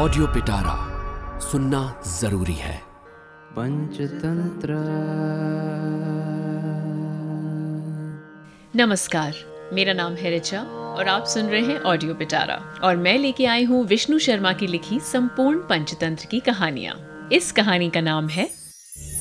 Audio पिटारा सुनना ज़रूरी है। पंचतंत्र। नमस्कार मेरा नाम है रिचा और आप सुन रहे हैं ऑडियो पिटारा और मैं लेके आई हूँ विष्णु शर्मा की लिखी संपूर्ण पंचतंत्र की कहानियाँ। इस कहानी का नाम है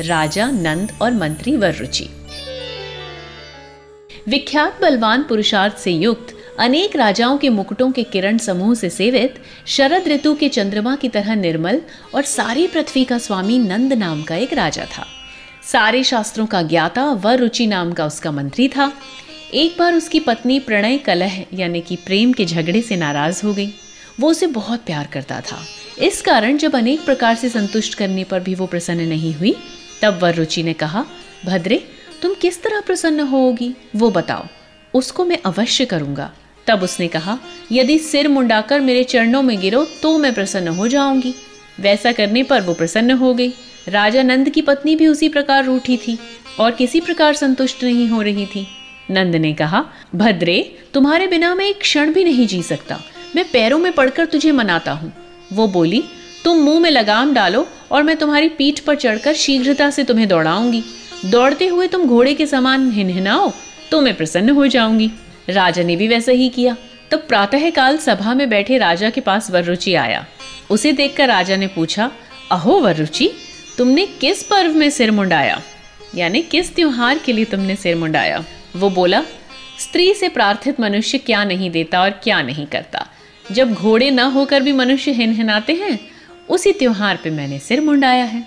राजा नंद और मंत्री वररुचि। विख्यात बलवान पुरुषार्थ से युक्त अनेक राजाओं के मुकुटों के किरण समूह से सेवित, शरद ऋतु के चंद्रमा की तरह निर्मल और सारी पृथ्वी का स्वामी नंद नाम का एक राजा था। सारे शास्त्रों का ज्ञाता व रुचि नाम का उसका मंत्री था। एक बार उसकी पत्नी प्रणय कलह, यानी कि प्रेम के झगड़े से नाराज़ हो गई। वो उसे बहुत प्यार करता था। इस कारण जब अनेक प्रकार से संतुष्ट करने पर भी वो प्रसन्न नहीं हुई, तब वर रुचि ने कहा, भद्रे, तुम किस तरह प्रसन्न होगी? वो बताओ, उसको मैं अवश्य करूँगा। तब उसने कहा, यदि सिर मुंडाकर मेरे चरणों में गिरो तो मैं प्रसन्न हो जाऊँगी। वैसा करने पर वो प्रसन्न हो गई। राजा नंद की पत्नी भी उसी प्रकार रूठी थी और किसी प्रकार संतुष्ट नहीं हो रही थी। नंद ने कहा, भद्रे, तुम्हारे बिना मैं एक क्षण भी नहीं जी सकता। मैं पैरों में पड़कर तुझे मनाता हूँ। वो बोली, तुम मुँह में लगाम डालो और मैं तुम्हारी पीठ पर चढ़कर शीघ्रता से तुम्हें दौड़ाऊँगी। दौड़ते हुए तुम घोड़े के समान हिनहिनाओ तो मैं प्रसन्न हो जाऊँगी। राजा ने भी वैसा ही किया। तब प्रातः काल सभा में बैठे राजा के पास वररुचि आया। उसे देखकर राजा ने पूछा, अहो वररुचि तुमने किस पर्व में सिर मुंडाया? यानी किस त्योहार के लिए तुमने सिर मुंडाया? वो बोला, स्त्री से प्रार्थित मनुष्य क्या नहीं देता और क्या नहीं करता? जब घोड़े न होकर भी मनुष्य हिनहिनाते हैं, उसी त्योहार पे मैंने सिर मुंडाया है।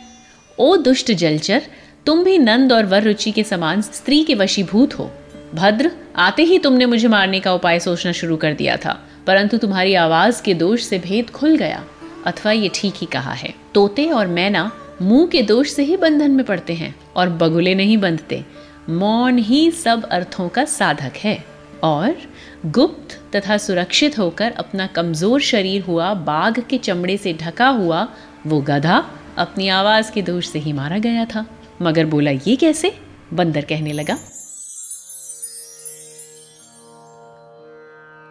ओ दुष्ट जलचर, तुम भी नंद और वर रुचि के समान स्त्री के वशीभूत हो। भद्र, आते ही तुमने मुझे मारने का उपाय सोचना शुरू कर दिया था, परंतु तुम्हारी आवाज़ के दोष से भेद खुल गया। अथवा ये ठीक ही कहा है। तोते और मैना मुँह के दोष से ही बंधन में पड़ते हैं, और बगुले नहीं बंधते। मौन ही सब अर्थों का साधक है। और गुप्त तथा सुरक्षित होकर अपना कमज़ोर शरीर हुआ, बाघ के चमड़े से ढका हुआ, वो गधा अपनी आवाज़ के दोष से ही मारा गया था। मगर बोला, ये कैसे? बंदर कहने लगा